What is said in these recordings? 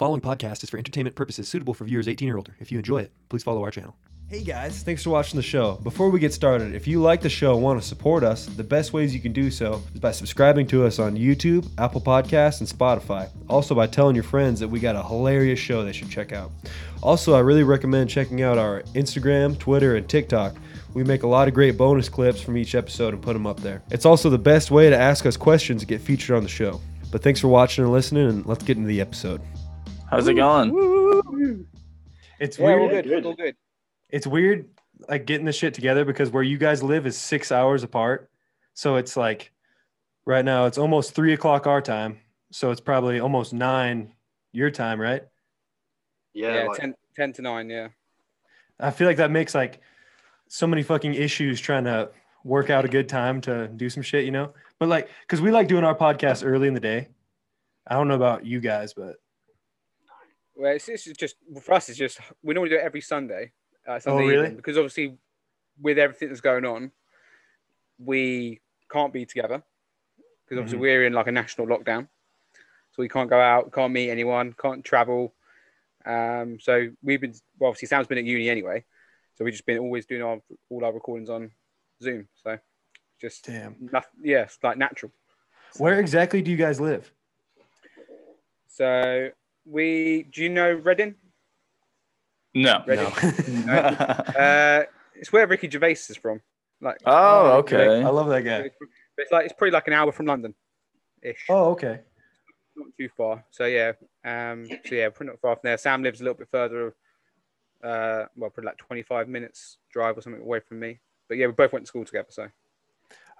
following podcast is for entertainment purposes suitable for viewers 18 or older. If you enjoy it, please follow our channel. Hey guys, thanks for watching the show. Before we get started, if you like the show and want to support us, the best ways you can do so is by subscribing to us on YouTube, Apple Podcasts, and Spotify. Also by telling your friends that we got a hilarious show they should check out. Also, I really recommend checking out our Instagram, Twitter, and TikTok. We make a lot of great bonus clips from each episode and put them up there. It's also the best way to ask us questions and get featured on the show. But thanks for watching and listening, and let's get into the episode. How's it going? It's Yeah, all weird. good. All good. It's weird, like getting the shit together because where you guys live is six hours apart. So it's like right now it's almost three o'clock our time. So it's probably almost nine your time, right? Yeah, Yeah, like, 10, 10 to 9, yeah. I feel like that makes like so many fucking issues trying to work out a good time to do some shit, you know? But like, cause we like doing our podcast early in the day. I don't know about you guys, but Well, it's, it's just, for us, it's just, we normally do it every Sunday. Uh, Sunday Oh, really? evening, because obviously, with everything that's going on, we can't be together. Because obviously, Mhm. we're in like a national lockdown. So we can't go out, can't meet anyone, can't travel. Um, so we've been, well, obviously, Sam's been at uni anyway. So we've just been always doing our, all our recordings on Zoom. So just, damn. noth- yeah, it's like natural. Where exactly do you guys live? So we, do you know Reading? No. Reading. Uh, it's where Ricky Gervais is from. Like, oh, okay. I love that guy. it's like it's probably like an hour from London, ish. Oh, okay. Not too far. So yeah, um, so yeah, pretty not far from there. Sam lives a little bit further. Uh, well, probably like twenty-five minutes drive or something away from me. But yeah, we both went to school together. So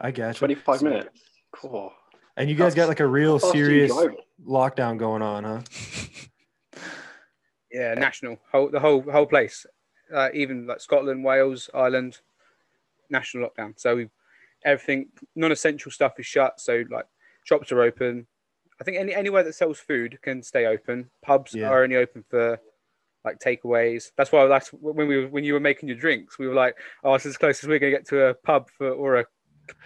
I got you. 25 minutes. Cool. And you guys got like a real How you serious drive? Lockdown going on, huh? yeah, national, whole the whole whole place, uh, even like Scotland, Wales, Ireland, national lockdown. So everything non-essential stuff is shut. So like shops are open. I think any anywhere that sells food can stay open. Pubs Yeah. are only open for like takeaways. That's why that's when we were, when you were making your drinks, we were like, oh, it's as close as we're gonna get to a pub for or a.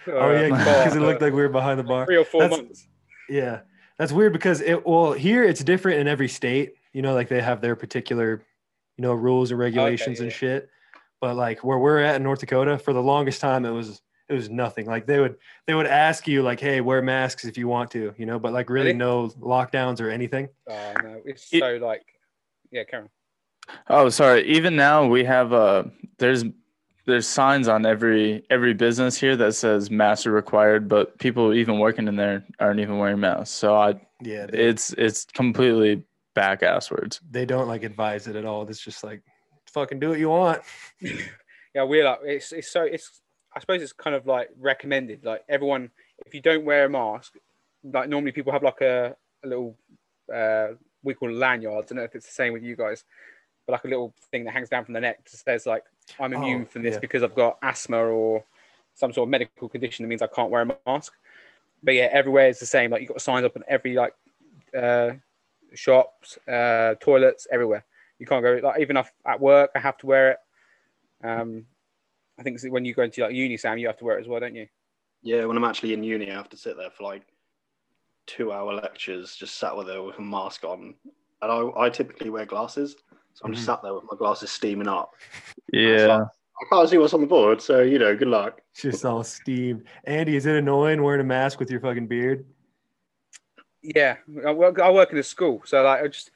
or Oh yeah, because it looked like we were behind the bar. three or four That's- months. Yeah, that's weird because it well here it's different in every state. You know, like they have their particular, you know, rules and regulations and yeah. shit. But like where we're at in North Dakota, for the longest time it was it was nothing. Like they would they would ask you like, hey, wear masks if you want to, you know, but like really Really? no lockdowns or anything. Oh no, it's It- so like, yeah, Karen. oh, sorry. Even now we have uh there's there's signs on every every business here that says masks are required, but people even working in there aren't even wearing masks. So I Yeah, they, it's it's completely back asswards. they don't like advise it at all. It's just like fucking do what you want. yeah, we're like it's it's so it's I suppose it's kind of like recommended. Like everyone, if you don't wear a mask, like normally people have like a, a little uh we call it lanyards. I don't know if it's the same with you guys, but like a little thing that hangs down from the neck that says like I'm Oh, immune from this yeah. because I've got asthma or some sort of medical condition that means I can't wear a mask. But yeah, everywhere is the same. Like you've got signs up in every like uh shops, uh toilets, everywhere. You can't go like even if at work I have to wear it. Um I think when you go into like uni, Sam, you have to wear it as well, don't you? Yeah, when I'm actually in uni, I have to sit there for like two hour lectures, just sat with her with a mask on. And I, I typically wear glasses. So I'm just Mhm. sat there with my glasses steaming up. Yeah. I can't see what's on the board. So, you know, good luck. It's just all steamed. Andy, is it annoying wearing a mask with your fucking beard? Yeah, I work, I work in a school, so like I just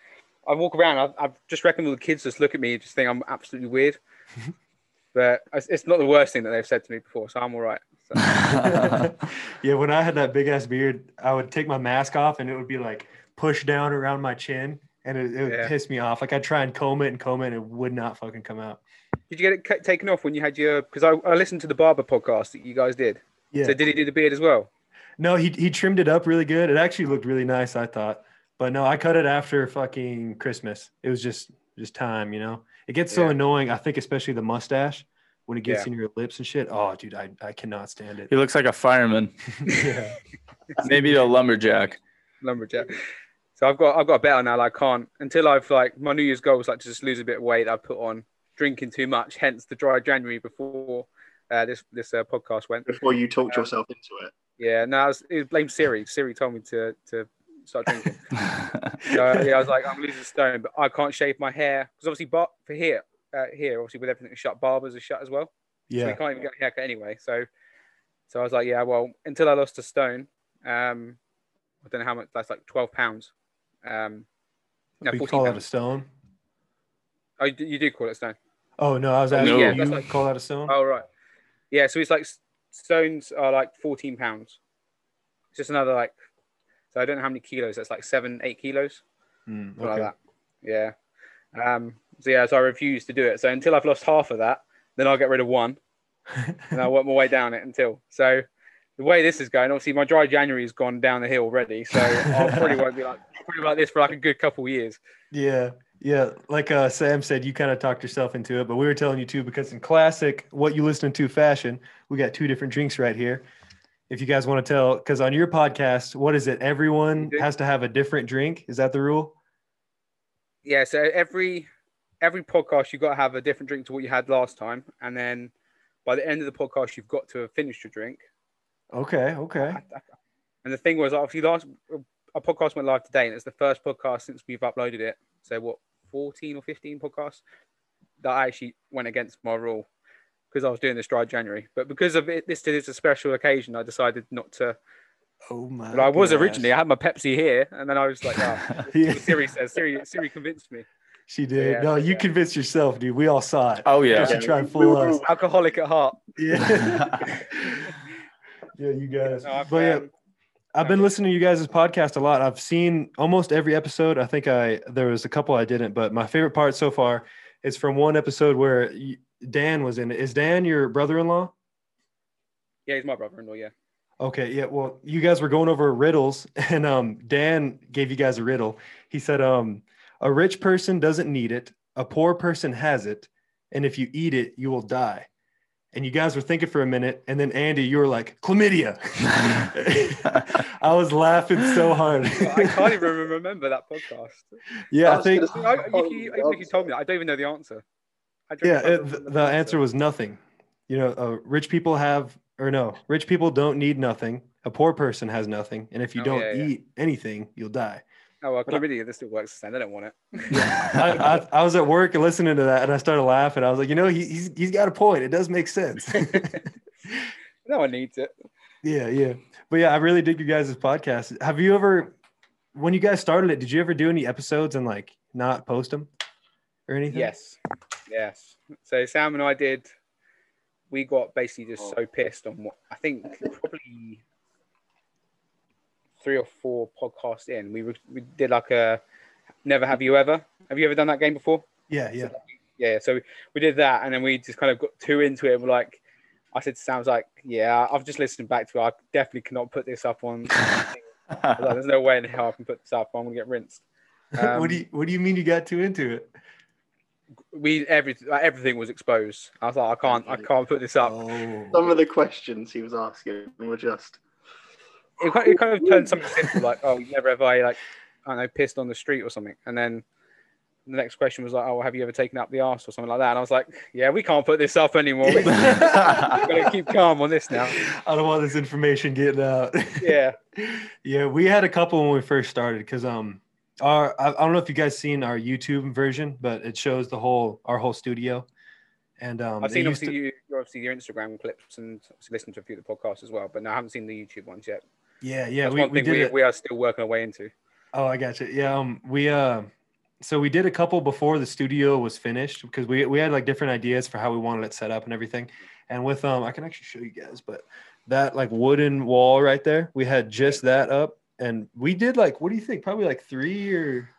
I walk around. I, I just reckon all the kids just look at me and just think I'm absolutely weird. but it's, it's not the worst thing that they've said to me before, so I'm all right. So, yeah, when I had that big ass beard, I would take my mask off and it would be like pushed down around my chin and it, it would Yeah. piss me off. Like I'd try and comb it and comb it and it would not fucking come out. did you get it ca- taken off when you had your? Because I, I listened to the barber podcast that you guys did. Yeah. So did he do the beard as well? no, he, he trimmed it up really good. It actually looked really nice, I thought. But no, I cut it after fucking Christmas. It was just just time, you know. It gets so Yeah. annoying. I think especially the mustache when it gets Yeah. in your lips and shit. Oh, dude, I, I cannot stand it. he looks like a fireman, yeah. maybe a lumberjack. lumberjack. So I've got I've got a better now. Like I can't until I've like my New Year's goal was like to just lose a bit of weight. I put on drinking too much, hence the dry January before uh, this this uh, podcast went. Before you talked yourself into it. Yeah, no, it was, it was blame Siri. Siri told me to to start drinking. so yeah, I was like, I'm losing a stone, but I can't shave my hair because obviously, bar- for here, uh, here, obviously with everything shut, barbers are shut as well. So Yeah. we can't even get a haircut anyway. So, so I was like, yeah, well, until I lost a stone, um, I don't know how much. That's like twelve pounds. Um, no, we call that a stone. Oh, you do, call it stone. Oh no, I was asking yeah, you like- call that a stone. Oh right. Yeah, so it's like stones are like fourteen pounds. It's just another like. So I don't know how many kilos. That's like seven, eight kilos. Mm, okay. like that. Yeah. Um, so yeah, so I refuse to do it. So until I've lost half of that, then I'll get rid of one, and I'll work my way down it until. So the way this is going, obviously my dry January has gone down the hill already. So I'll probably won't be like probably like this for like a good couple of years. Yeah, yeah. Like uh, Sam said, you kind of talked yourself into it, but we were telling you too because in classic what you listening to fashion, we got two different drinks right here. If you guys want to tell, because on your podcast, what is it? Everyone has to have a different drink. Is that the rule? Yeah. So every every podcast you've got to have a different drink to what you had last time, and then by the end of the podcast you've got to have finished your drink. Okay, okay. And the thing was, obviously, last our podcast went live today, and it's the first podcast since we've uploaded it. So what, fourteen or fifteen podcasts that I actually went against my rule because I was doing this dry January. But because of it, this is a special occasion, I decided not to. Oh my! But I was gosh. originally. I had my Pepsi here, and then I was like, oh. Yeah, Siri says Siri. Siri convinced me. she did. Yeah, no, you yeah. convinced yourself, dude. We all saw it. oh yeah. Just to try and fool us. Alcoholic at heart. Yeah. yeah, you guys. No, but yeah, I've been listening to you guys' podcast a lot. I've seen almost every episode. I think I there was a couple I didn't, but my favorite part so far is from one episode where Dan was in it. Is Dan your brother-in-law? yeah, he's my brother-in-law. Yeah. Okay, yeah. Well, you guys were going over riddles, and um, Dan gave you guys a riddle. He said, um, a rich person doesn't need it, a poor person has it, and if you eat it, you will die. And you guys were thinking for a minute, and then Andy, you were like, chlamydia. I was laughing so hard. I can't even remember that podcast. yeah, I I think gonna I, you, you, you told me that, I don't even know the answer. I don't yeah, it, remember the answer was nothing. You know, uh, rich people have, or no, rich people don't need nothing. A poor person has nothing, and if you Oh, don't yeah, yeah. eat anything, you'll die. Oh well, chlamydia. This still works the same. They don't want it. I, I, I was at work and listening to that, and I started laughing. I was like, you know, he, he's he's got a point. It does make sense. no one needs it. yeah, yeah. But yeah, I really dig you guys' podcast. Have you ever, when you guys started it, did you ever do any episodes and like not post them or anything? Yes, yes. So Sam and I did. We got basically just Oh. so pissed on what I think probably three or four podcasts in. We re- we did like a never have you ever. Have you ever done that game before? Yeah, yeah. Yeah. So we, we did that, and then we just kind of got too into it. And we're like, I said to Sam, I was like, yeah, I've just listened back to it. I definitely cannot put this up on. Like, There's no way in hell I can put this up. I'm gonna get rinsed. Um, what do you What do you mean you got too into it? we everything like, everything was exposed. I was like, I can't, I can't put this up. Oh, Some of the questions he was asking were just It, kind- it kind of turned something simple, like, oh, never have I like, I don't know, pissed on the street or something, and then the next question was like, oh, have you ever taken up the arse or something like that? And I was like, yeah, we can't put this up anymore. We've got to keep calm on this now. I don't want this information getting out. Yeah, Yeah, we had a couple when we first started because um our I, I don't know if you guys seen our YouTube version, but it shows the whole our whole studio. And um I've seen obviously to- you, obviously your Instagram clips and listened to a few of the podcasts as well, but no, I haven't seen the YouTube ones yet. Yeah, yeah, That's we, one we thing did we, it. we are still working our way into. Oh, I got you. Yeah, um we uh so we did a couple before the studio was finished because we we had like different ideas for how we wanted it set up and everything. And with um I can actually show you guys, but that like wooden wall right there, we had just that up and we did like what do you think? Probably like 3 or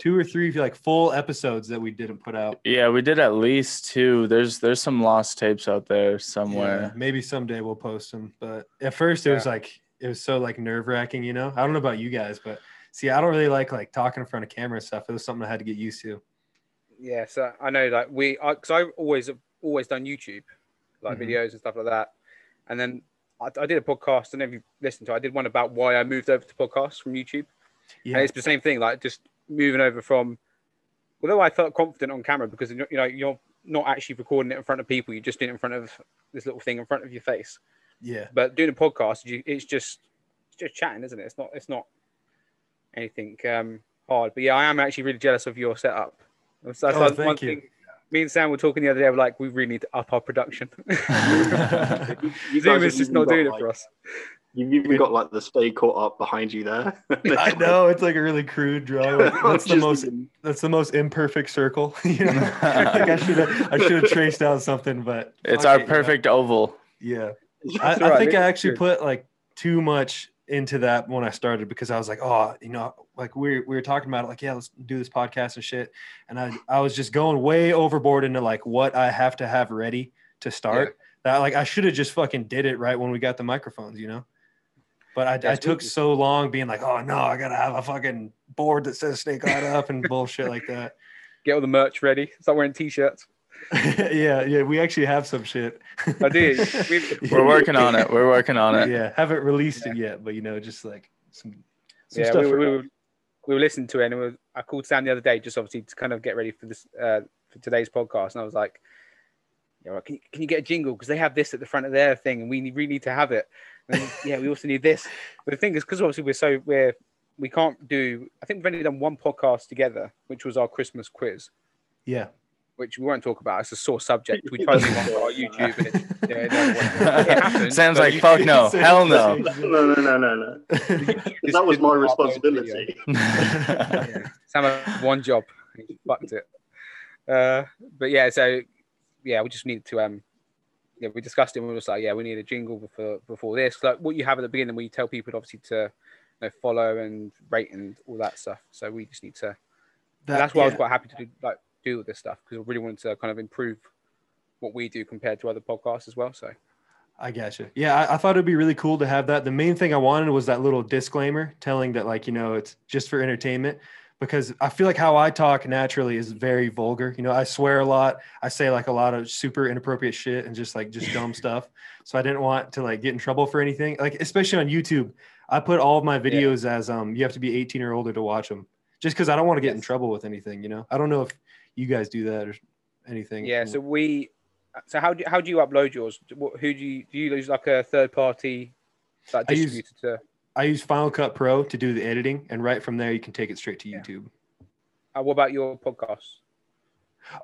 two or three like full episodes that we didn't put out. yeah, we did at least two. There's there's some lost tapes out there Yeah, somewhere. maybe someday we'll post them. But at first it was like it was so like nerve wracking, you know. I don't know about you guys, but see, I don't really like like talking in front of camera and stuff. It was something I had to get used to. Yeah, so I know like we, because I've always always done YouTube, like Mhm. videos and stuff like that, and then I, I did a podcast. and if you listened to. it. I did one about why I moved over to podcasts from YouTube, Yeah, and it's the same thing. Like just moving over from, although I felt confident on camera because you know you're not actually recording it in front of people. You're just doing it in front of this little thing in front of your face. Yeah, But doing a podcast, you, it's just it's just chatting, isn't it? It's not it's not anything um, hard. But yeah, I am actually really jealous of your setup. That's, that's Oh, one thank you. thing. Me and Sam were talking the other day. We're like, we really need to up our production. You, you Zoom is just not got, doing it for us. You've even got like the stay caught up behind you there. I know it's like a really crude drawing. That's the most. even- That's the most imperfect circle. you know, like I should have. I should have traced out something, but It's fuck our it, you know? perfect oval. Yeah, I, I think I actually put like too much into that when I started because I was like, oh, you know, like we we were talking about it, like, yeah, let's do this podcast and shit, and I I was just going way overboard into like what I have to have ready to start. That like I should have just fucking did it right when we got the microphones, you know. But I, I took so long being like, oh no, I gotta have a fucking board that says Stay Caught Up and bullshit like that. Get all the merch ready. Start wearing t-shirts. yeah, yeah, we actually have some shit. I do. We- We're working on it. We're working on it. yeah, haven't released it yet, but you know, just like some, some yeah, stuff. we, we, were, we were listening to it, and was, I called Sam the other day, just obviously to kind of get ready for this uh, for today's podcast, and I was like, "Yeah, can you, can you get a jingle? Because they have this at the front of their thing, and we need, really need to have it. And yeah, we also need this. But the thing is, because obviously we're so we're we can't do. I think we've only done one podcast together, which was our Christmas quiz, yeah, which we won't talk about. It's a sore subject. We tried to do one for our YouTube, and it, yeah, it, it happened. Sam's but like, you- fuck no, hell no. no, no, no, no, no. just That was my upload the video. responsibility. yeah. Sam had one job. He fucked it. Uh, but yeah, so yeah, we just needed to um yeah, we discussed it and we were just like, yeah, we need a jingle before before this. Like what you have at the beginning where you tell people obviously to you know, follow and rate and all that stuff. So we just need to and that's why I was quite happy to do like do all this stuff because I really wanted to kind of improve what we do compared to other podcasts as well. So I gotcha. Yeah, I, I thought it'd be really cool to have that. The main thing I wanted was that little disclaimer telling that, like, you know, it's just for entertainment because I feel like how I talk naturally is very vulgar. You know, I swear a lot. I say like a lot of super inappropriate shit and just like just dumb stuff. So I didn't want to like get in trouble for anything. Like, especially on YouTube, I put all of my videos as um you have to be 18 or older to watch them just because I don't want to get in trouble with anything. You know, I don't know if you guys do that or anything. yeah, so we so how do how do you upload yours? Who do you do you use like a third party like I use- to I use Final Cut Pro to do the editing, and right from there you can take it straight to Yeah. YouTube. Uh, what about your podcast?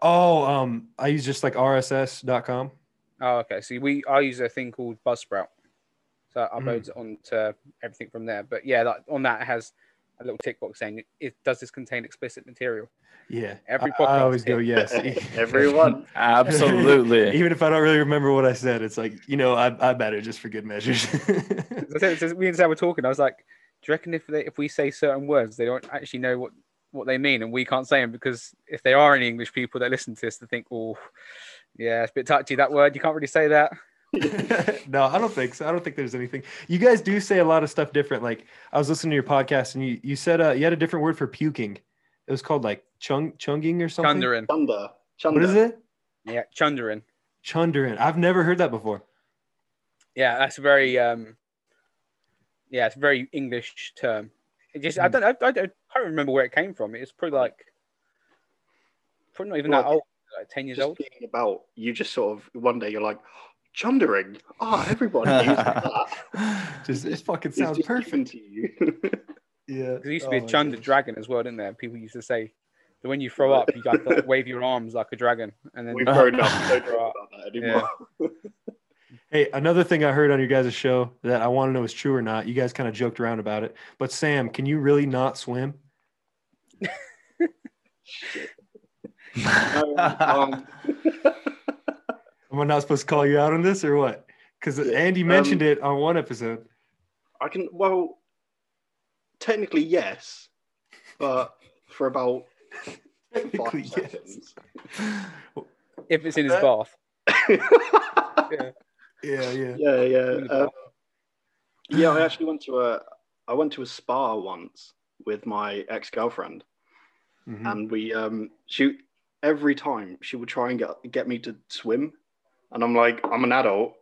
Oh, um, I use just like RSS.com. Oh, okay. So we I use a thing called Buzzsprout, so it Mm. uploads it onto everything from there. But yeah, like, on that it has a little tick box saying it does this contain explicit material. Yeah, Every I, I always go yes. Everyone. Absolutely. Even if I don't really remember what I said, it's like you know I I better just for good measures. So, me and Sam were talking. I was like, "Do you reckon if they, if we say certain words, they don't actually know what what they mean, and we can't say them because if there are any English people that listen to this, they think, oh, yeah, it's a bit touchy that word. You can't really say that." no, I don't think so. I don't think there's anything. You guys do say a lot of stuff different. Like I was listening to your podcast, and you you said uh, you had a different word for puking. It was called like chung chunging or something. Chundarin. Chunder. Chunder. What is it? Yeah, chundarin. Chundarin. I've never heard that before. Yeah, that's a very um, yeah, it's a very English term. It just I Hmm. don't I, I don't I can't remember where it came from. It's probably like probably not even that Like- old, like ten years Just old. about you just sort of one day you're like chundering. Oh, everyone uses that. Just it fucking sounds just perfect. to you. Yeah. There used to be Oh a chunder gosh. dragon as well, didn't there? People used to say that when you throw up, you got to wave your arms like a dragon, and then We've grown up. We don't talk about that anymore. Hey, another thing I heard on your guys' show that I want to know is true or not. You guys kind of joked around about it, but Sam, can you really not swim? Shit. um, Am I not supposed to call you out on this or what? Because Andy mentioned um, it on one episode. I can. Well, technically yes, but for about Technically, five yes. seconds. if it's in his Uh, bath, Yeah, yeah. yeah, yeah. yeah. Uh, yeah, I actually went to a I went to a spa once with my ex girlfriend, Mhm. and we um she every time she would try and get get me to swim, and I'm like I'm an adult,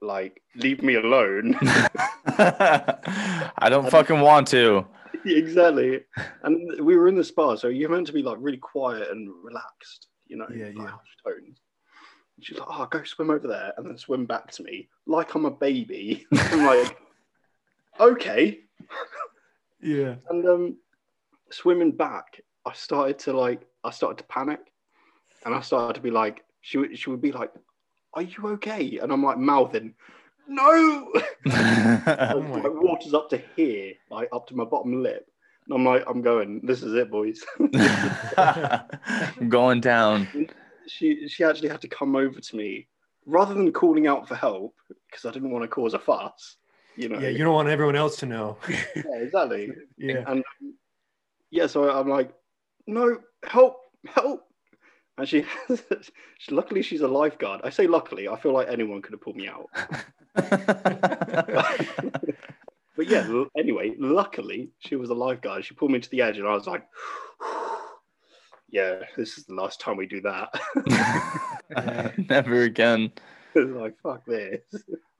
like leave me alone. I don't fucking want to. exactly. And we were in the spa, so you're meant to be like really quiet and relaxed, you know, Yeah, like yeah. hushed tones. And she's like, "Oh, go swim over there," and then swim back to me like I'm a baby. I'm like, "Okay." Yeah. And um, swimming back, I started to like, I started to panic, and I started to be like, she would, she would be like, "Are you okay?" And I'm like mouthing, "No." Oh my my water's up to here, like up to my bottom lip. And I'm like, I'm going, this is it, boys. Going down. she she actually had to come over to me rather than calling out for help because I didn't want to cause a fuss. You know. Yeah, you don't want everyone else to know. Yeah, exactly. Yeah. And um, yeah, so I'm like, no, help, help. And she, she, luckily, she's a lifeguard. I say luckily, I feel like anyone could have pulled me out. But yeah, l- anyway, luckily, she was a lifeguard. She pulled me to the edge, and I was like, yeah, this is the last time we do that. Uh, never again. Like, fuck this.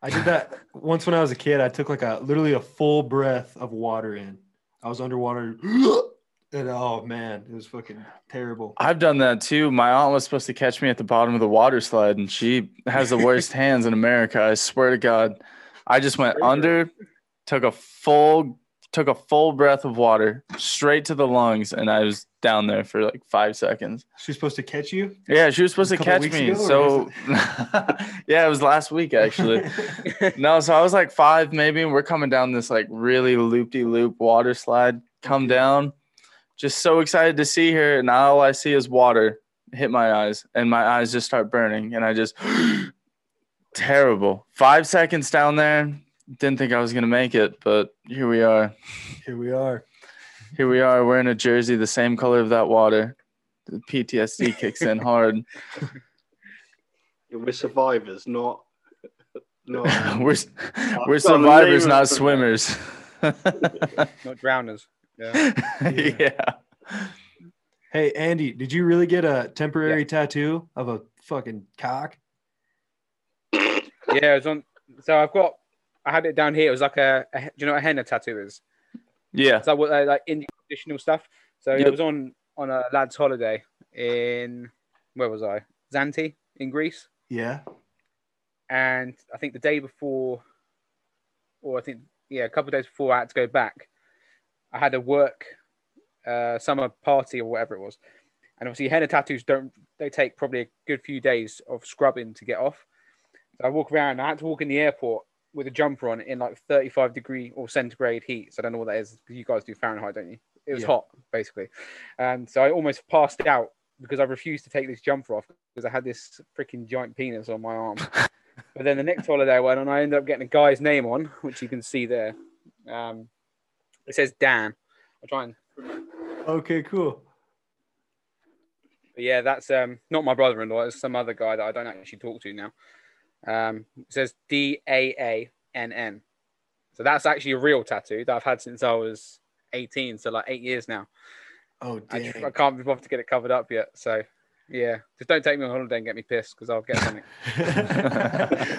I did that once when I was a kid. I took like a literally a full breath of water in. I was underwater. And oh man, it was fucking terrible. I've done that too. My aunt was supposed to catch me at the bottom of the water slide, and she has the worst hands in America. I swear to God. I just went under, took a full took a full breath of water straight to the lungs, and I was down there for like five seconds. She's supposed to catch you. Yeah, she was supposed to catch me. So yeah, it was last week actually. No, so I was like five maybe, and we're coming down this like really loopy loop water slide. Come down, just so excited to see her, and all I see is water hit my eyes, and my eyes just start burning, and I just terrible. Five seconds down there, didn't think I was gonna make it, but here we are. Here we are. Here we are wearing a jersey the same color of that water. The PTSD kicks in hard. We're survivors, not. not we're we're survivors, not swimmers. Not drowners. Yeah. yeah. Hey Andy, did you really get a temporary tattoo of a fucking cock? yeah, it was on. So I've got. I had it down here. It was like a. a do you know what a henna tattoo is? Yeah. It's like what uh, like Indian traditional stuff. So Yep. it was on on a lad's holiday in where was I? Zante in Greece, Yeah. and I think the day before, or I think yeah, a couple of days before I had to go back, I had a work uh, summer party or whatever it was, and obviously henna tattoos don't they take probably a good few days of scrubbing to get off. So I walk around. I had to walk in the airport with a jumper on in like 35 degree or centigrade heat. So I don't know what that is because you guys do Fahrenheit, don't you? It was Yeah. hot basically, and so I almost passed out because I refused to take this jumper off because I had this freaking giant penis on my arm. but then the next holiday I went and I ended up getting a guy's name on, which you can see there. Um, it says Dan. I'll try and Okay, cool. But yeah, that's um not my brother-in-law. It's some other guy that I don't actually talk to now. Um, it says D A A N N. So that's actually a real tattoo that I've had since I was 18, so like eight years now. Oh I, just- I can't be bothered to get it covered up yet. So yeah, just don't take me on holiday and get me pissed because I'll get something.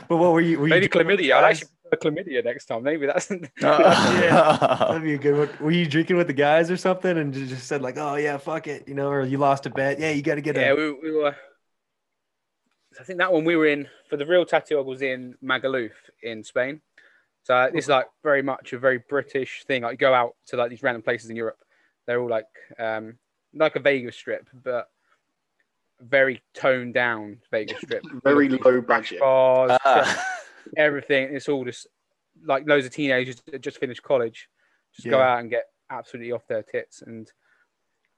but what were you? Were Maybe you drinking with the chlamydia. Guys? actually prefer chlamydia next time. Maybe that's yeah. That'd be a good one. Were you drinking with the guys or something and just said like, "Oh yeah, fuck it," you know, or you lost a bet? Yeah, you got to get yeah. a. We, we were. I think that one we were in for the real tattoo. I was in Magaluf in Spain. So this is like very much a very British thing. Like you go out to like these random places in Europe. They're all like um like a Vegas strip, but very toned down Vegas strip. Very low budget. bars, Ah. Everything. It's all just like loads of teenagers that just finished college, just go out and get absolutely off their tits and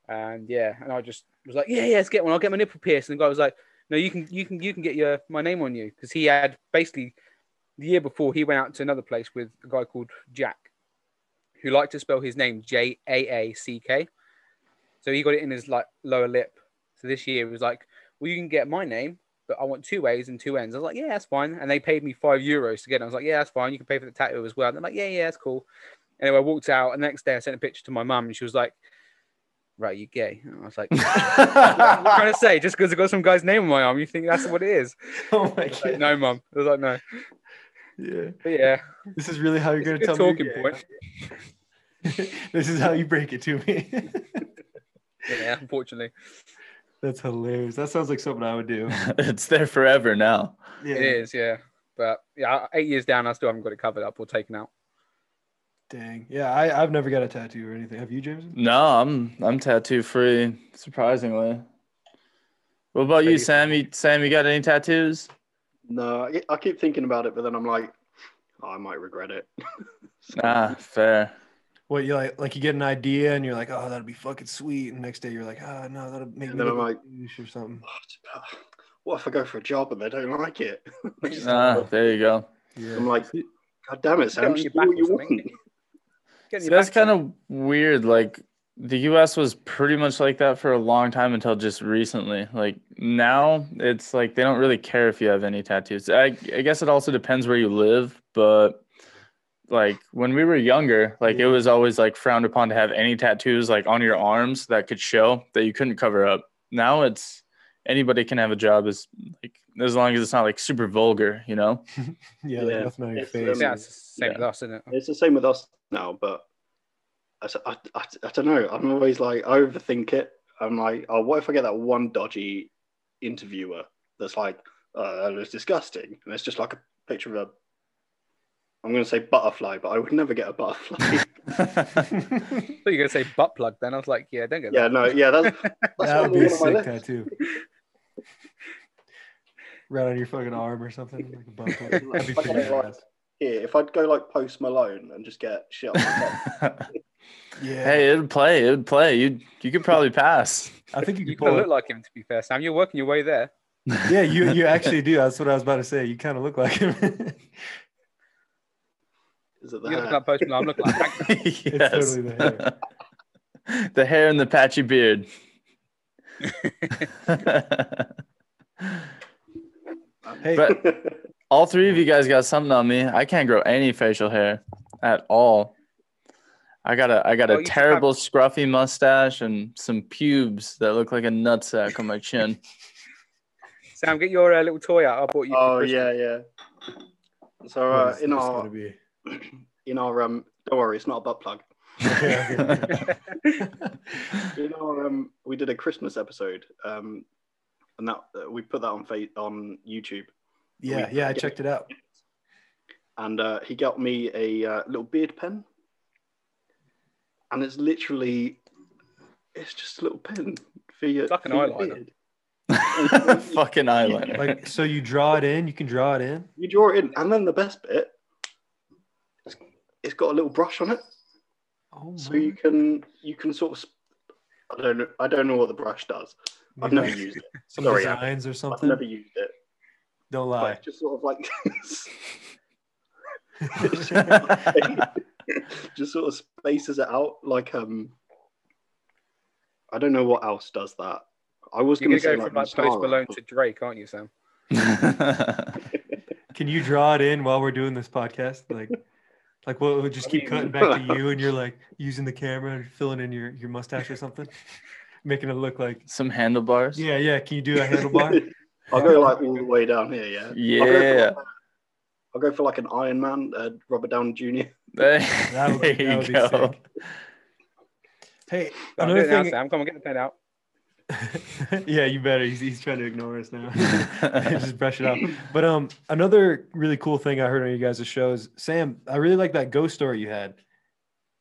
and yeah, and I just was like, yeah, yeah, let's get one. I'll get my nipple pierced. And the guy was like, no, you can, you can, you can get your my name on you because he had basically the year before he went out to another place with a guy called Jack, who liked to spell his name J A A C K. So he got it in his like lower lip. So this year he was like, well, you can get my name, but I want two A's and two N's. I was like, yeah, that's fine. And they paid me five euros to get it. I was like, yeah, that's fine. You can pay for the tattoo as well. And they're like, yeah, yeah, that's cool. Anyway, I walked out, and the next day I sent a picture to my mum, and she was like, right, you gay. And I was like, what you trying to say? Just because I got some guy's name on my arm, you think that's what it is? oh my was like, god. no, mum. I was like, no. Yeah. But yeah, This is really how you're gonna tell talking me. you're point. this is how you break it to me. Yeah, unfortunately. That's hilarious. That sounds like something I would do. it's there forever now. Yeah. It is, yeah. But yeah, eight years down, I still haven't got it covered up or taken out. Dang. Yeah, I, I've never got a tattoo or anything. Have you, Jamison? No, I'm I'm tattoo free, surprisingly. What about you, you- Sam? You, Sam, you got any tattoos? No, I- I keep thinking about it, but then I'm like, oh, I might regret it. So- Ah, fair. What you like? Like you get an idea and you're like, oh, that'd be fucking sweet, and next day you're like, oh no, that'll make And me then look I'm like like- or something. what if I go for a job and they don't like it? Ah, there you go. Yeah. I'm like, God damn it, Get Sam, on just your do back what or you want. So that's kind of weird. Like the U.S. was pretty much like that for a long time until just recently. Like now, it's like they don't really care if you have any tattoos. I, I guess it also depends where you live, but like when we were younger, like it was always like frowned upon to have any tattoos like on your arms that could show that you couldn't cover up. Now it's anybody can have a job as like as long as it's not like super vulgar, you know. Yeah, like Yeah. nothing on your face. Yeah, it's the same Yeah. with us, isn't it? It's the same with us now, but I I I don't know. I'm always like, I overthink it. I'm like, oh, what if I get that one dodgy interviewer that's like, uh, oh, that was disgusting. And it's just like a picture of a, I'm going to say butterfly, but I would never get a butterfly. thought you were gonna say butt plug. Then I was like, yeah, don't get yeah, that. no, yeah, that's, that's that on would be a my sick tattoo. right on your fucking arm or something. Like a bump. That'd be Like, pretty like, badass. Here, if I'd go like Post Malone and just get shit on my head. Yeah. hey, it would play. It would play. You you could probably pass. I think you You could kind it. look like him, to be fair, Sam. You're working your way there. Yeah, you you actually do. That's what I was about to say. You kind of look like him. Is it the You look like Post Malone. I'm looking like Hank. yes. totally the hair. the hair and the patchy beard. hey, But- All three of you guys got something on me. I can't grow any facial hair at all. I got a I got Oh, a you just terrible scruffy mustache and some pubes that look like a nutsack on my chin. Sam, get your uh, little toy out. I bought you. for oh Christmas. yeah, yeah. So what uh, is in this our be? in our um, don't worry, it's not a butt plug. Okay, okay. you know, um, we did a Christmas episode, um, and that uh, we put that on fa- on YouTube, Yeah, yeah, I checked it out. and uh, he got me a uh, little beard pen, and it's literally, it's just a little pen for your, It's like an for eyeliner. beard. Fucking eyeliner. Like, so you draw it in. You can draw it in. You draw it in, and then the best bit, it's, it's got a little brush on it, Oh so you can you can sort of. sp- I don't know. I don't know what the brush does. I've never used it. some sorry, I- designs or something. I've never used it. Don't lie. it's just sort of like just sort of spaces it out like um I don't know what else does that. I was going gonna go say from like like Post Malone to Drake, aren't you, Sam? Can you draw it in while we're doing this podcast? Like, like we'll, we'll just keep cutting back to you, and you're like using the camera and filling in your your mustache or something, making it look like. Some handlebars. Yeah, yeah. Can you do a handlebar? I'll go like all the way down here. Yeah. I'll go for, Yeah. like, I'll go for like an Iron Man, uh, Robert Downey Jr. There, That would, there that you would be go. sick. Hey, Go on, do another it now, thing. Sam. Come on, get the pen out. yeah, you better. He's, he's trying to ignore us now. Just brush it off. But um, another really cool thing I heard on you guys' shows, Sam. I really like that ghost story you had.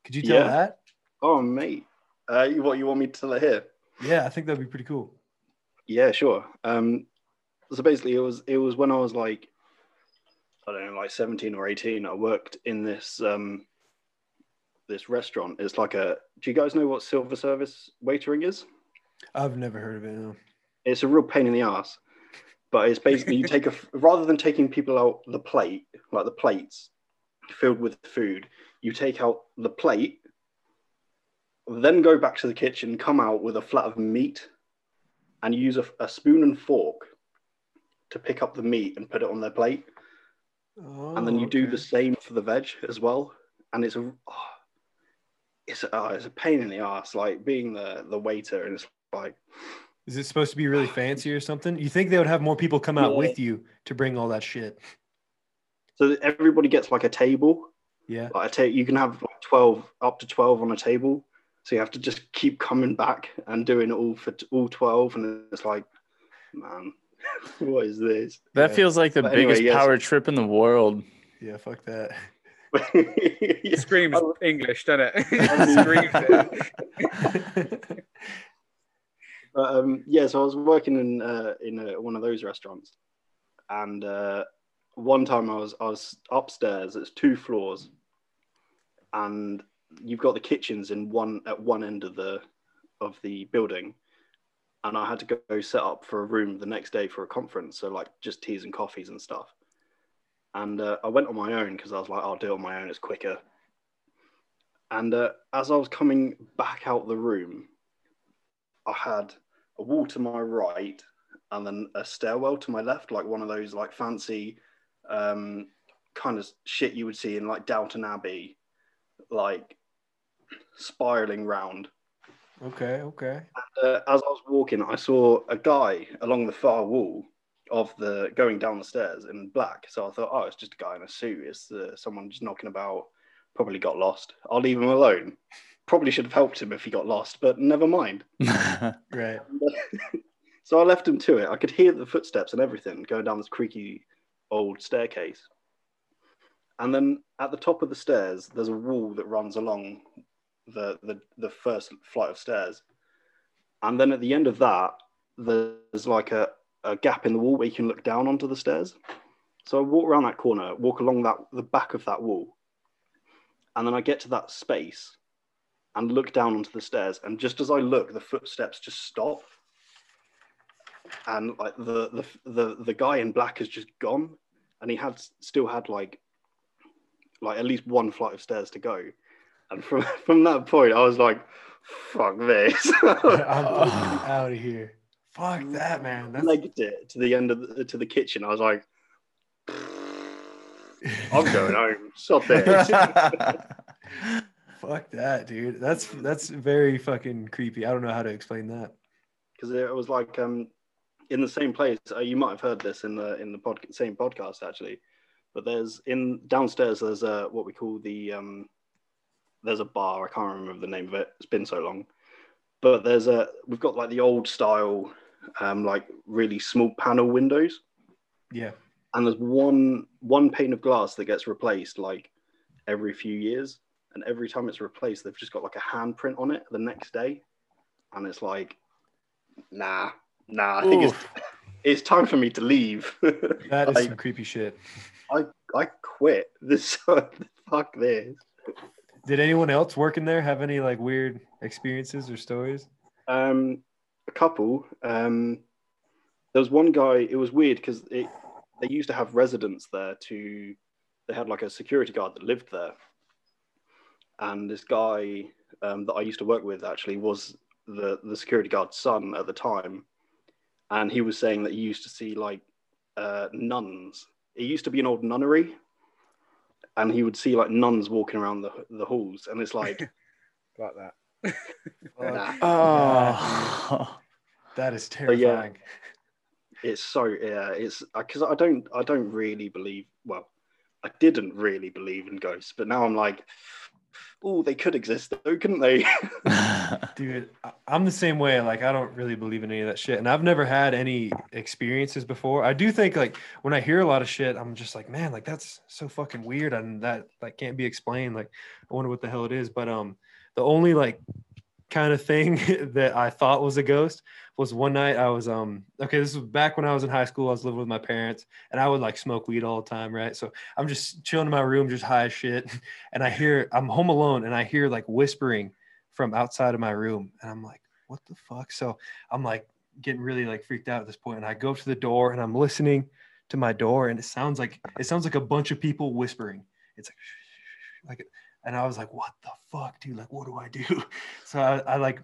Could you tell Yeah. that? Oh mate, uh, you, what you want me to tell it here? Yeah, I think that'd be pretty cool. Yeah, sure. Um, so basically, it was it was when I was like, I don't know, like seventeen or eighteen. I worked in this um, this restaurant. It's like a. Do you guys know what silver service waitering is? I've never heard of it. No. It's a real pain in the ass. But it's basically you take a rather than taking people out the plate, like the plates filled with food, you take out the plate, then go back to the kitchen, come out with a flat of meat, and use a, a spoon and fork to pick up the meat and put it on their plate. and then you oh, do Oh, the same for the veg as well. And it's a oh, it's a, oh, it's a pain in the ass, like being the the waiter, and it's like Is it supposed to be really fancy or something? You think they would have more people come out Yeah. with you to bring all that shit? so that everybody gets like a table. Yeah. Like a ta- you can have like twelve up to twelve on a table, so you have to just keep coming back and doing it all for t- all twelve, and it's like, man, what is this? That Yeah. feels like the But anyway, biggest yes. power trip in the world. Yeah. Fuck that. It screams English, doesn't it? It screams it. But um, yeah, so I was working in uh, in uh one of those restaurants, and uh, one time I was I was upstairs. It's two floors, and you've got the kitchens in one at one end of the of the building, and I had to go set up for a room the next day for a conference. So like just teas and coffees and stuff. And uh, I went on my own because I was like, I'll do it on my own. It's quicker. And uh, as I was coming back out the room, I had a wall to my right and then a stairwell to my left, like one of those like fancy um, kind of shit you would see in like Downton Abbey, like spiraling round. okay, okay. Uh, as I was walking, I saw a guy along the far wall of the going down the stairs in black. So I thought, oh, it's just a guy in a suit. It's uh, someone just knocking about. Probably got lost. I'll leave him alone. Probably should have helped him if he got lost, but never mind. Right. so I left him to it. I could hear the footsteps and everything going down this creaky old staircase. And then at the top of the stairs, there's a wall that runs along the, the, the first flight of stairs. And then at the end of that, there's like a, a gap in the wall where you can look down onto the stairs. So I walk around that corner, walk along that the back of that wall, and then I get to that space and look down onto the stairs. And just as I look, the footsteps just stop, and like the the the, the guy in black has just gone, and he had still had like like at least one flight of stairs to go. And from from that point, I was like, "Fuck this!" I'm out of here. Fuck that, man. That's legged it to the end of the, to the kitchen. I was like, "I'm going home." Stop this. fuck that, dude. That's that's very fucking creepy. I don't know how to explain that. because it was like um in the same place. Uh, you might have heard this in the in the pod, same podcast actually, but there's in downstairs. There's a what we call the um there's a bar. I can't remember the name of it. It's been so long, but there's a we've got like the old style um like really small panel windows, Yeah. And there's one one pane of glass that gets replaced like every few years, and every time it's replaced, they've just got like a handprint on it the next day, and it's like, nah, nah. I think it's it's time for me to leave. That is I, some creepy shit. I I quit. This fuck this. Did anyone else working there have any like weird experiences or stories? Um, a couple. Um, there was one guy. It was weird because it they used to have residents there to. They had like a security guard that lived there, and this guy um, that I used to work with actually was the the security guard's son at the time, and he was saying that he used to see like uh, nuns. It used to be an old nunnery, and he would see like nuns walking around the the halls, and it's like, like that. nah. oh. That is But yeah. It's so yeah it's because i don't i don't really believe well i didn't really believe in ghosts but now i'm like oh they could exist though couldn't they Dude, I'm the same way. Like, I don't really believe in any of that shit. And I've never had any experiences before. I do think, like, when I hear a lot of shit, I'm just like, man, like, that's so fucking weird. And that, like, can't be explained. Like, I wonder what the hell it is. But, um, the only, like, kind of thing that I thought was a ghost was one night I was, um, okay, this was back when I was in high school. I was living with my parents and I would, like, smoke weed all the time, right? So I'm just chilling in my room, just high as shit. And I hear, I'm home alone and I hear, like, whispering from outside of my room and i'm like what the fuck so i'm like getting really like freaked out at this point and i go to the door and i'm listening to my door and it sounds like it sounds like a bunch of people whispering it's like like and i was like what the fuck dude? Like what do i do? So i, I like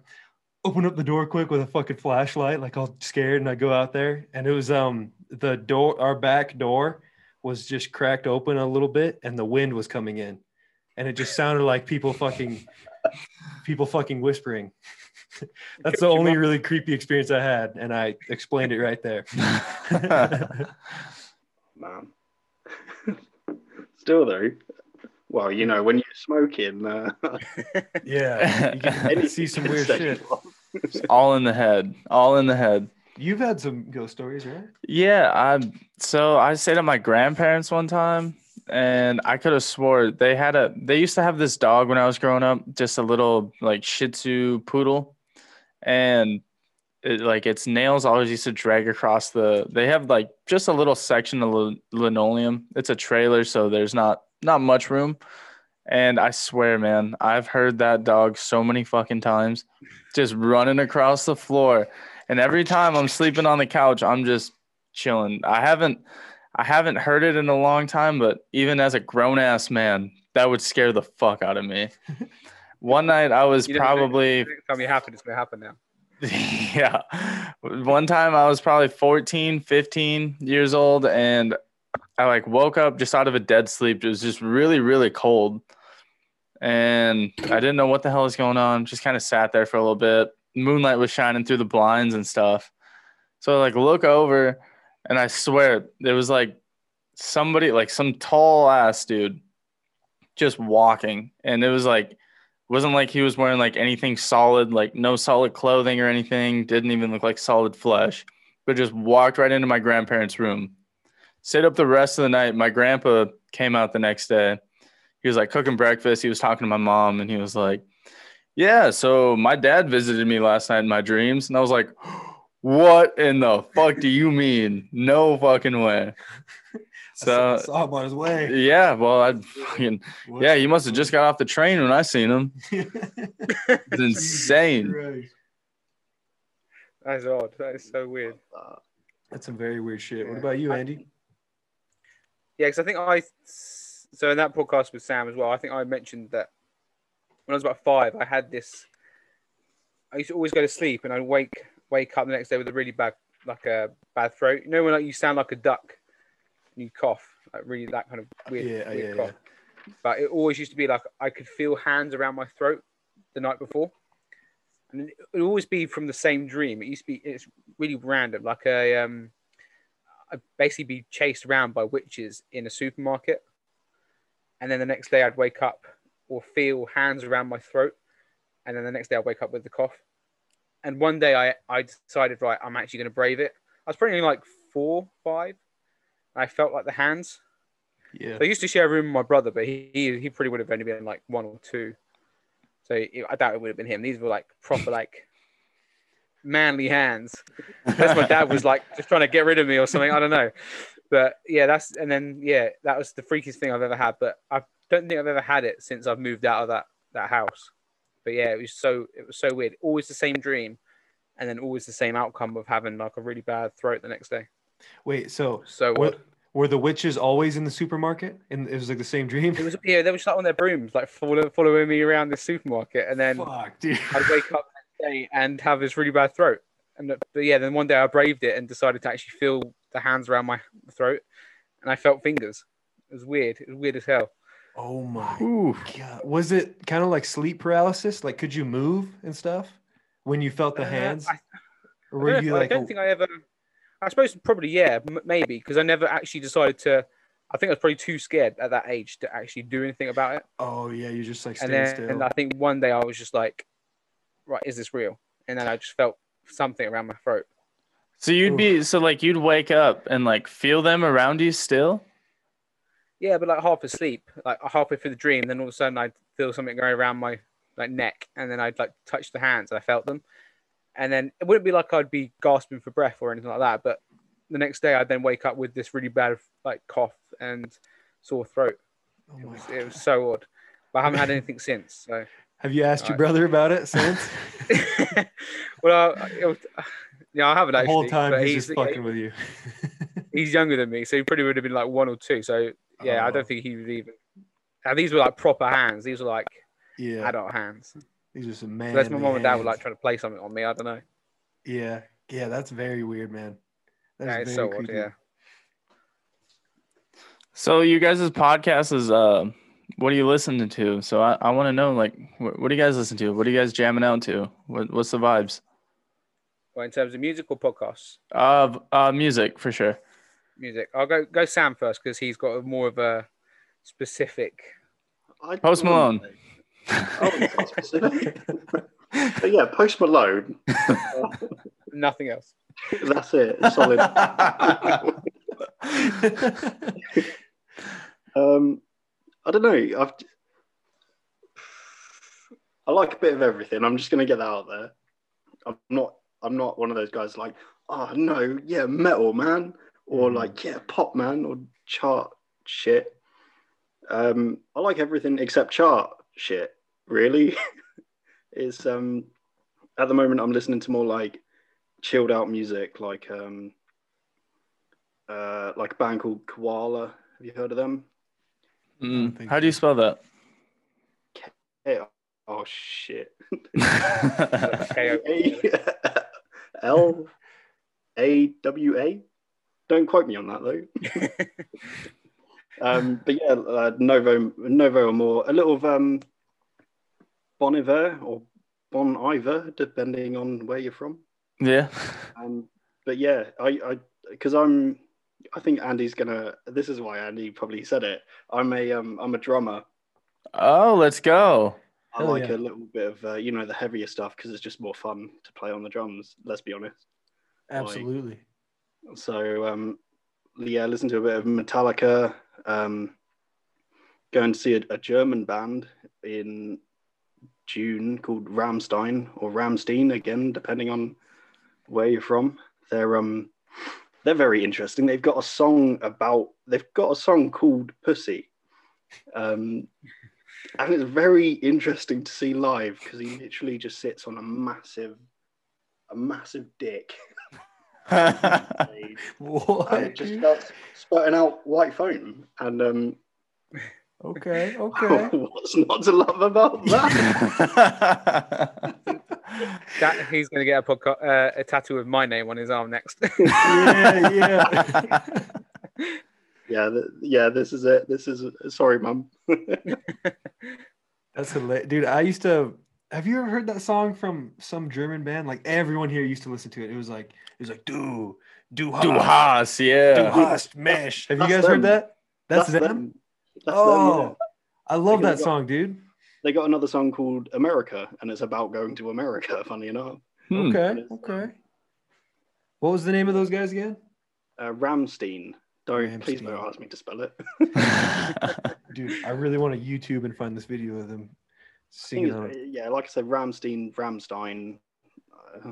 open up the door quick with a fucking flashlight like all scared and i go out there. And it was um the door our back door was just cracked open a little bit and the wind was coming in. And it just sounded like people fucking people fucking whispering. That's the only really creepy experience I had, and I explained it right there. man still though well you know when you're smoking uh, yeah, you can see some weird shit. all in the head. All in the head. You've had some ghost stories, right? Yeah, I so I stayed at my grandparents one time, and I could have swore they had a. They used to have this dog when I was growing up, just a little like Shih Tzu poodle, and it, like its nails always used to drag across the. They have like just a little section of lin- linoleum. It's a trailer, so there's not not much room. And I swear, man, I've heard that dog so many fucking times, just running across the floor. And every time I'm sleeping on the couch, I'm just chilling. I haven't I haven't heard it in a long time, but even as a grown ass man, that would scare the fuck out of me. One night I was You probably time you happen, it's gonna happen now. yeah. One time I was probably 14, 15 years old and I like woke up just out of a dead sleep. It was just really, really cold. And I didn't know what the hell was going on. Just kind of sat there for a little bit. Moonlight was shining through the blinds and stuff. So I like look over and I swear there was like somebody, like some tall ass dude just walking. And it was like wasn't like he was wearing like anything solid, like no solid clothing or anything. Didn't even look like solid flesh, but just walked right into my grandparents' room. Stayed up the rest of the night. My grandpa came out the next day. He was like cooking breakfast. He was talking to my mom, and he was like, "Yeah, so my dad visited me last night in my dreams." And I was like, "What in the fuck do you mean? No fucking way." So, So saw him on his way. yeah, well, I fucking yeah, he must have just got off the train when I seen him. It's insane. That's odd. That is so weird. That's some very weird shit. What about you, Andy? Yeah, because I think I so in that podcast with Sam as well. I think I mentioned that when I was about five, I had this. I used to always go to sleep and I'd wake wake up the next day with a really bad like a bad throat. You know when like you sound like a duck, and you cough like really that kind of weird, Yeah, weird yeah, cough. But it always used to be like I could feel hands around my throat the night before, and it would always be from the same dream. It used to be it's really random, like a um. I'd basically be chased around by witches in a supermarket. And then the next day I'd wake up or feel hands around my throat. And then the next day I'd wake up with the cough. And one day I, I decided, right, I'm actually going to brave it. I was probably like four, five. I felt like the hands. Yeah. So I used to share a room with my brother, but he, he, he probably would have only been like one or two. So I doubt it would have been him. These were like proper, like manly hands. That's my dad was like just trying to get rid of me or something. I don't know. But yeah, that's and then yeah, that was the freakiest thing I've ever had. But I don't think I've ever had it since I've moved out of that that house. But yeah, it was so it was so weird. Always the same dream, and then always the same outcome of having like a really bad throat the next day. Wait, so So what? were the witches always in the supermarket? And it was like the same dream? It was yeah, they were just like on their brooms, like following following me around the supermarket, and then Fuck. I'd wake up day and have this really bad throat. And but yeah, then one day I braved it and decided to actually feel the hands around my throat, and I felt fingers. It was weird. It was weird as hell. Oh my Ooh. god. Was it kind of like sleep paralysis? Like could you move and stuff when you felt the Uh, hands? I, or were don't, you know, like I don't think I ever. I suppose probably yeah, m- maybe because I never actually decided to. I think I was probably too scared at that age to actually do anything about it. oh yeah, you just like and then still. and I think one day I was just like, right, is this real? And then I just felt something around my throat. So you'd be so like you'd wake up and like feel them around you still? Yeah, but like half asleep, like halfway through the dream, then all of a sudden I'd feel something going around my like neck, and then I'd like touch the hands, and I felt them, and then it wouldn't be like I'd be gasping for breath or anything like that, but the next day I'd then wake up with this really bad like cough and sore throat. Oh It was, it was so odd, but I haven't had anything since. So, Have you asked your Alright. brother about it since? well, I, it yeah, I haven't the actually. whole time but he's, just fucking with you. he's younger than me, so he probably would have been like one or two. So yeah, I Oh. don't think he would even. And these were like proper hands. These were like yeah, adult hands. he's just a man. Unless my mom and dad were like trying to play something on me. I don't know. yeah, yeah, that's very weird, man. That's Yeah, it's very so odd. Yeah. So you guys' podcast is uh what are you listening to? So I, I want to know like what, what do you guys listen to? What are you guys jamming out to? What, what's the vibes? Well, in terms of musical podcasts, Uh, uh music for sure. music, I'll go go Sam first because he's got a more of a specific. I Post Malone. Oh, specific. But yeah, Post Malone. Nothing else. That's it. Solid. Um, I don't know. I've I like a bit of everything. I'm just gonna get that out there. I'm not. I'm not one of those guys like, oh no, yeah, metal man, or Mhm. like yeah, pop man, or chart shit. Um, I like everything except chart shit. Really, it's um. At the moment, I'm listening to more like chilled out music, like um. Uh, like a band called Kawala. Have you heard of them? Mm. think How do you spell that? Yeah. Oh shit. Okay, L A W A. Don't quote me on that though. um, but yeah, uh, Novo, Novo Amor. A little of um, Bon Iver or Bon Iver, depending on where you're from. yeah. Um, but yeah, I, I, because I'm, I think Andy's gonna. This is why Andy probably said it. I'm a, um, I'm a drummer. Oh, let's go. I Hell like yeah. a little bit of, uh, you know, the heavier stuff because it's just more fun to play on the drums. Let's be honest. Absolutely. So um, yeah, listen to a bit of Metallica. Um, going to see a, a German band in June called Rammstein or Rammstein again, depending on where you're from. They're um they're very interesting. They've got a song about they've got a song called Pussy. Um, and it's very interesting to see live because he literally just sits on a massive a massive dick What? and it just starts spurting out white foam. And um, Okay. Okay. what's not to love about that? That he's going to get a podcast, uh, a tattoo with my name on his arm next. yeah. Yeah. yeah, th- yeah. This is it. This is sorry, mum. That's hilarious, dude. I used to. Have you ever heard that song from some German band? Like everyone here used to listen to it. It was like it was like du du Du hast, du yeah. hast mesh. Have you guys them. heard that? That's, them. That's oh, them. Yeah. I love They that got- song, dude. They got another song called America, and it's about going to America. Funny enough, Hmm. Okay. Okay. What was the name of those guys again? uh, Rammstein. Don't please don't ask me to spell it. Dude, I really want to YouTube and find this video of them I think singing on yeah, like I said, Rammstein, Rammstein. Uh,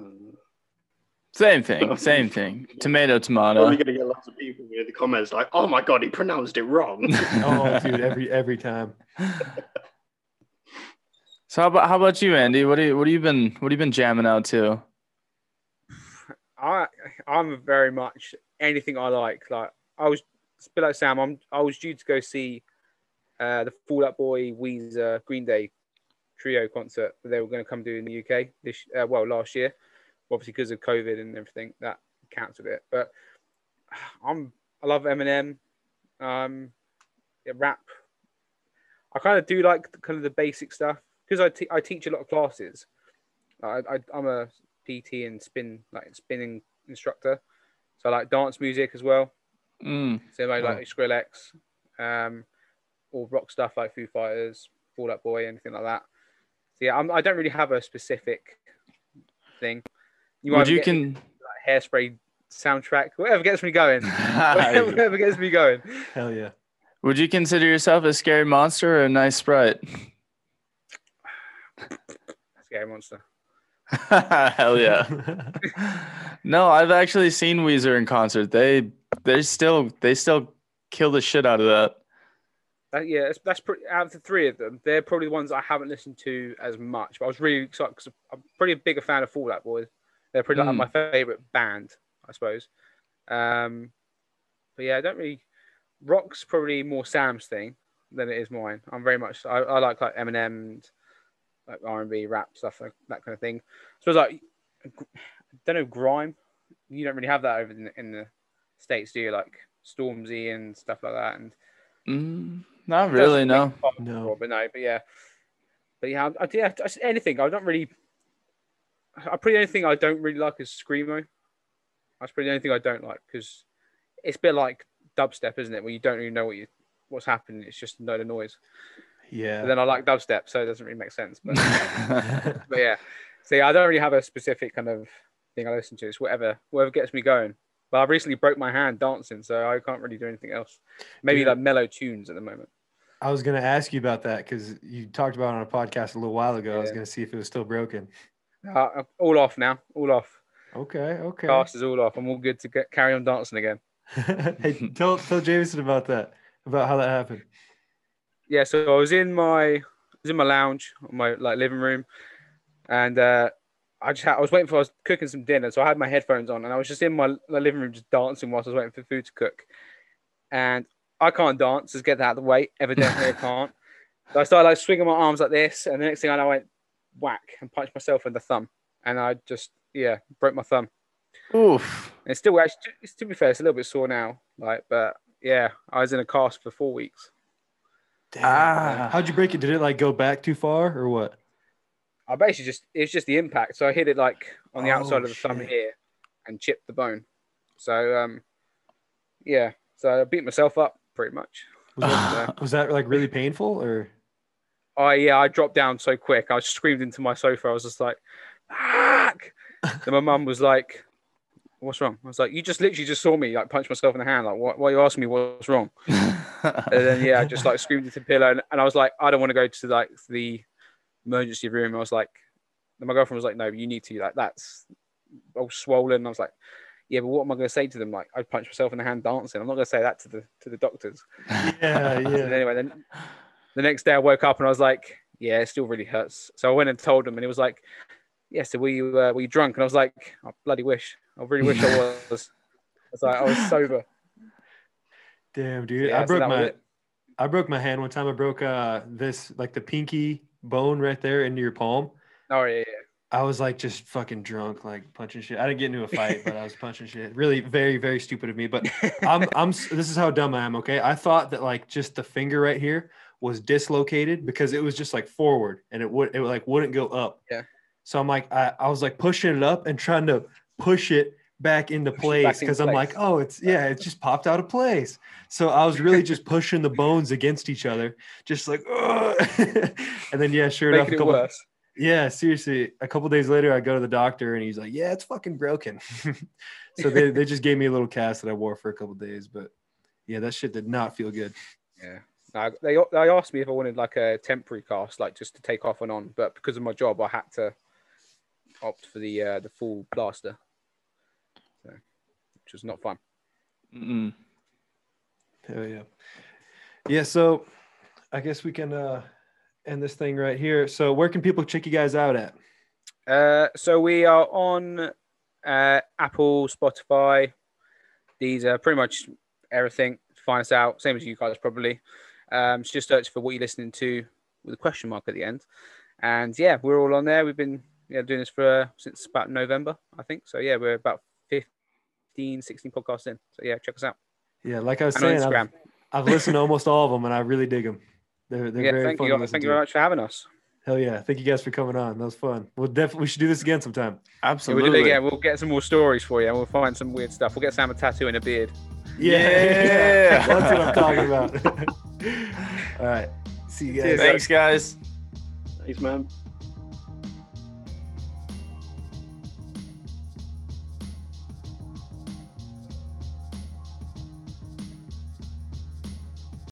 Same thing. Same thing. Tomato, Probably tomato. gonna get lots of people in the comments like, "Oh my god, he pronounced it wrong." Oh, dude, every every time. So how about how about you, Andy? What do you what have you been what have you been jamming out to? I I'm very much anything I like. Like I was it's a bit like Sam. I'm I was due to go see uh, the Fall Out Boy Weezer Green Day trio concert that they were going to come do in the UK this uh, well last year. Obviously because of COVID and everything that cancelled it. But I'm I love Eminem. Um, yeah, rap. I kind of do like the, kind of the basic stuff because I, te- I teach a lot of classes. I, I I'm a PT and spin like spinning instructor. So I like dance music as well. Mm. So like, Wow. like Skrillex, um, or rock stuff like Foo Fighters, Fall Out Boy, anything like that. So yeah, I'm, I don't really have a specific thing. You Would you can like, hairspray soundtrack, whatever gets me going, whatever gets me going. Hell yeah. Would you consider yourself a scary monster or a nice sprite? Scary monster. Hell yeah. no, I've actually seen Weezer in concert. They they still they still kill the shit out of that. That, yeah, that's, that's pretty, out of the three of them, they're probably the ones I haven't listened to as much. But I was really excited because I'm pretty big a fan of Fall Out Boy. They're pretty like Mm. my favorite band, I suppose. Um, but yeah, I don't really. Rock's probably more Sam's thing than it is mine. I'm very much. I, I like like Eminem and like R and B, rap stuff, like that kind of thing. So it's like, I don't know, grime. You don't really have that over in the, in the states, do you? Like Stormzy and stuff like that, and Mm, not really, no. No. but no, but yeah, but yeah, I, I, yeah, just anything. I don't really. I pretty only thing I don't really like is screamo. That's pretty the only thing I don't like because it's a bit like dubstep, isn't it? Where you don't really know what you what's happening. It's just no of noise. Yeah. But then I like dubstep, so it doesn't really make sense. But but yeah, so yeah, I don't really have a specific kind of thing I listen to. It's whatever whatever gets me going. But I've recently broke my hand dancing, so I can't really do anything else. Maybe Dude. like mellow tunes at the moment. I was gonna ask you about that because you talked about it on a podcast a little while ago. I was gonna see if it was still broken. Uh, all off now. All off. Okay, okay. Cast is all off. I'm all good to get carry on dancing again. hey, tell tell Jamison about that, about how that happened. Yeah, so I was in my I was in my lounge, my like living room, and uh, I just had, I was waiting for I was cooking some dinner, so I had my headphones on, and I was just in my, my living room just dancing whilst I was waiting for food to cook, and I can't dance, just get that out of the way. Evidently, I can't. So I started like swinging my arms like this, and the next thing I know, I went whack and punched myself in the thumb, and I just yeah broke my thumb. Oof. It's still actually, to, to be fair, it's a little bit sore now, like, but yeah, I was in a cast for four weeks. Ah. How'd you break it? Did it like go back too far or what? I basically just it's just the impact. So I hit it like on the outside Oh, of the thumb here and chipped the bone. So um yeah, so I beat myself up pretty much. Was that, was that like really painful or? I yeah, I dropped down so quick. I screamed into my sofa. I was just like, Fuck! then my mum was like, What's wrong? I was like, You just literally just saw me like punch myself in the hand. Like, what why are you asking me what's wrong? And then yeah, I just like screamed into the pillow and, and I was like, I don't want to go to like the emergency room. I was like, and my girlfriend was like, No, you need to like that's all swollen. I was like, Yeah, but what am I gonna say to them? Like I punched myself in the hand dancing. I'm not gonna say that to the to the doctors. Yeah, yeah. anyway, then the next day I woke up and I was like, Yeah, it still really hurts. So I went and told him and it was like, Yeah, so were you uh, were you drunk? And I was like, I bloody wish. I really wish I was. I was like, I was sober. Damn, dude. Yeah, I broke was my. I broke my hand one time. I broke uh this like the pinky bone right there into your palm. Oh yeah, yeah. I was like just fucking drunk, like punching shit. I didn't get into a fight, but I was punching shit. Really, very, very stupid of me. But I'm, I'm. This is how dumb I am. Okay, I thought that like just the finger right here was dislocated because it was just like forward and it would, it like wouldn't go up. Yeah. So I'm like, I, I was like pushing it up and trying to push it back into place because I'm like, oh, it's yeah, it just popped out of place. So I was really just pushing the bones against each other, just like, and then yeah, sure enough, Making a couple, yeah, seriously. A couple days later, I go to the doctor and he's like, "Yeah, it's fucking broken." so they, they just gave me a little cast that I wore for a couple days, but yeah, that shit did not feel good. Yeah. They they asked me if I wanted like a temporary cast, like just to take off and on, but because of my job, I had to opt for the uh, the full plaster, so, which was not fun. Mm-mm. Hell yeah, yeah. So I guess we can uh, end this thing right here. So where can people check you guys out at? Uh, so we are on uh, Apple, Spotify. These are pretty much everything. Find us out, same as you guys probably. Um, just search for what you're listening to with a question mark at the end. And yeah, we're all on there. We've been yeah, doing this for uh, since about November, I think. So yeah, we're about 15, 16 podcasts in. So yeah, check us out. Yeah, like I was And on saying, I've, I've listened to almost all of them, and I really dig them. They're they're Yeah, very thank fun you. to Thank to. you very much for having us. Hell yeah! Thank you guys for coming on. That was fun. We'll definitely we should do this again sometime. Yeah, Absolutely. we'll do it again. We'll get some more stories for you and we'll find some weird stuff. We'll get Sam a tattoo and a beard. Yeah. that's what I'm talking about. all right, see you guys. Thanks, guys. Thanks, man.